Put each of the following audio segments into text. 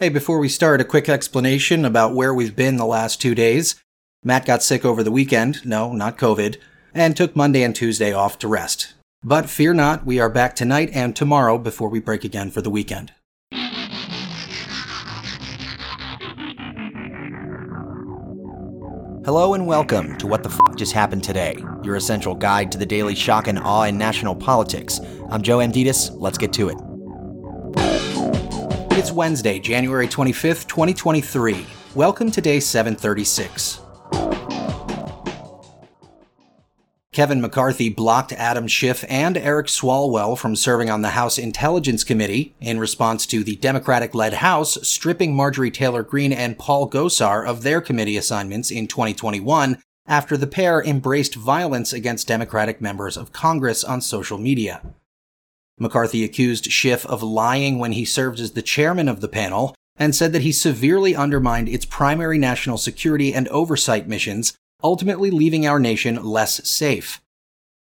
Hey, before we start, a quick explanation about where we've been the last two days. Matt got sick over the weekend, no, not COVID, and took Monday and Tuesday off to rest. But fear not, we are back tonight and tomorrow before we break again for the weekend. Hello and welcome to What the F Just Happened Today, your essential guide to the daily shock and awe in national politics. I'm Joe Amditis. Let's get to it. It's Wednesday, January 25th, 2023. Welcome to day 736. Kevin McCarthy blocked Adam Schiff and Eric Swalwell from serving on the House Intelligence Committee in response to the Democratic led House stripping Marjorie Taylor Greene and Paul Gosar of their committee assignments in 2021 after the pair embraced violence against Democratic members of Congress on social media. McCarthy accused Schiff of lying when he served as the chairman of the panel and said that he severely undermined its primary national security and oversight missions, ultimately leaving our nation less safe.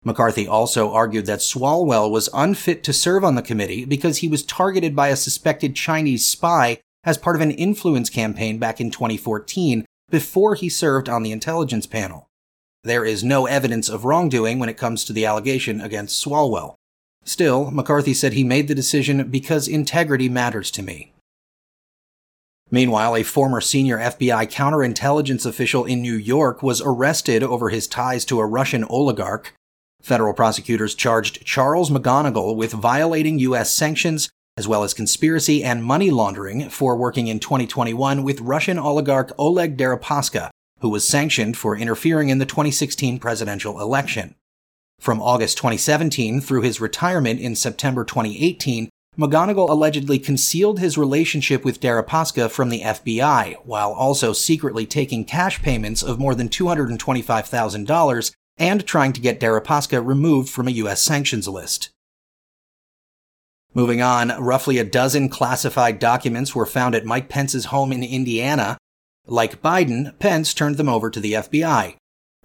McCarthy also argued that Swalwell was unfit to serve on the committee because he was targeted by a suspected Chinese spy as part of an influence campaign back in 2014 before he served on the intelligence panel. There is no evidence of wrongdoing when it comes to the allegation against Swalwell. Still, McCarthy said he made the decision because integrity matters to me. Meanwhile, a former senior FBI counterintelligence official in New York was arrested over his ties to a Russian oligarch. Federal prosecutors charged Charles McGonigal with violating U.S. sanctions, as well as conspiracy and money laundering for working in 2021 with Russian oligarch Oleg Deripaska, who was sanctioned for interfering in the 2016 presidential election. From August 2017 through his retirement in September 2018, McGonigal allegedly concealed his relationship with Deripaska from the FBI, while also secretly taking cash payments of more than $225,000 and trying to get Deripaska removed from a U.S. sanctions list. Moving on, roughly a dozen classified documents were found at Mike Pence's home in Indiana. Like Biden, Pence turned them over to the FBI.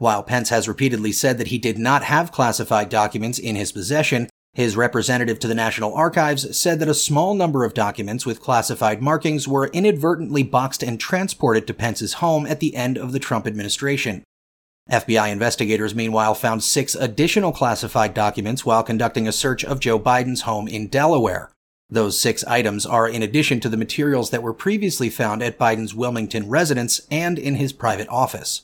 While Pence has repeatedly said that he did not have classified documents in his possession, his representative to the National Archives said that a small number of documents with classified markings were inadvertently boxed and transported to Pence's home at the end of the Trump administration. FBI investigators, meanwhile, found six additional classified documents while conducting a search of Joe Biden's home in Delaware. Those six items are in addition to the materials that were previously found at Biden's Wilmington residence and in his private office.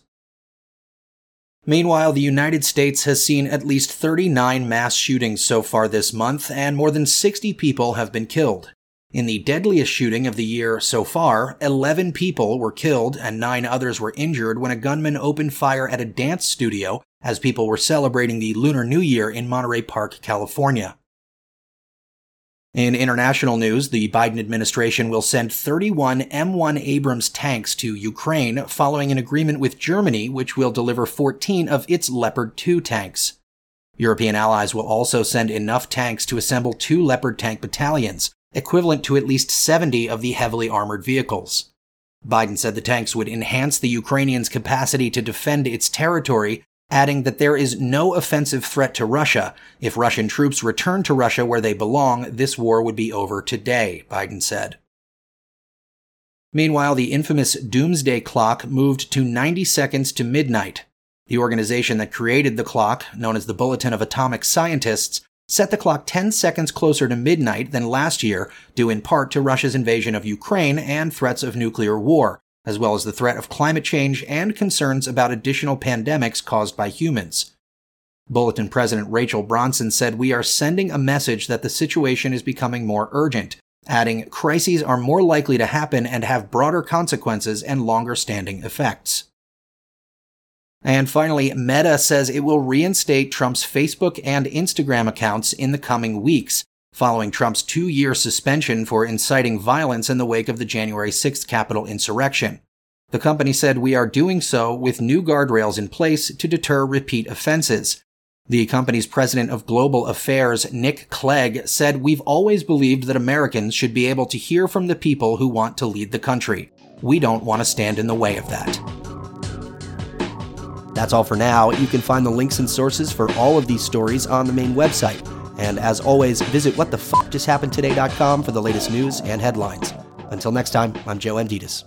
Meanwhile, the United States has seen at least 39 mass shootings so far this month, and more than 60 people have been killed. In the deadliest shooting of the year so far, 11 people were killed and 9 others were injured when a gunman opened fire at a dance studio as people were celebrating the Lunar New Year in Monterey Park, California. In international news, the Biden administration will send 31 M1 Abrams tanks to Ukraine following an agreement with Germany, which will deliver 14 of its Leopard 2 tanks. European allies will also send enough tanks to assemble two Leopard tank battalions, equivalent to at least 70 of the heavily armored vehicles. Biden said the tanks would enhance the Ukrainians' capacity to defend its territory adding that there is no offensive threat to Russia. If Russian troops return to Russia where they belong, this war would be over today, Biden said. Meanwhile, the infamous Doomsday Clock moved to 90 seconds to midnight. The organization that created the clock, known as the Bulletin of Atomic Scientists, set the clock 10 seconds closer to midnight than last year, due in part to Russia's invasion of Ukraine and threats of nuclear war, as well as the threat of climate change and concerns about additional pandemics caused by humans. Bulletin President Rachel Bronson said, We are sending a message that the situation is becoming more urgent, adding, Crises are more likely to happen and have broader consequences and longer standing effects. And finally, Meta says it will reinstate Trump's Facebook and Instagram accounts in the coming weeks, following Trump's two year suspension for inciting violence in the wake of the January 6th Capitol insurrection. The company said we are doing so with new guardrails in place to deter repeat offenses. The company's president of global affairs, Nick Clegg, said we've always believed that Americans should be able to hear from the people who want to lead the country. We don't want to stand in the way of that. That's all for now. You can find the links and sources for all of these stories on the main website. And as always, visit whatthefuckjusthappenedtoday.com for the latest news and headlines. Until next time, I'm Joe Amditis.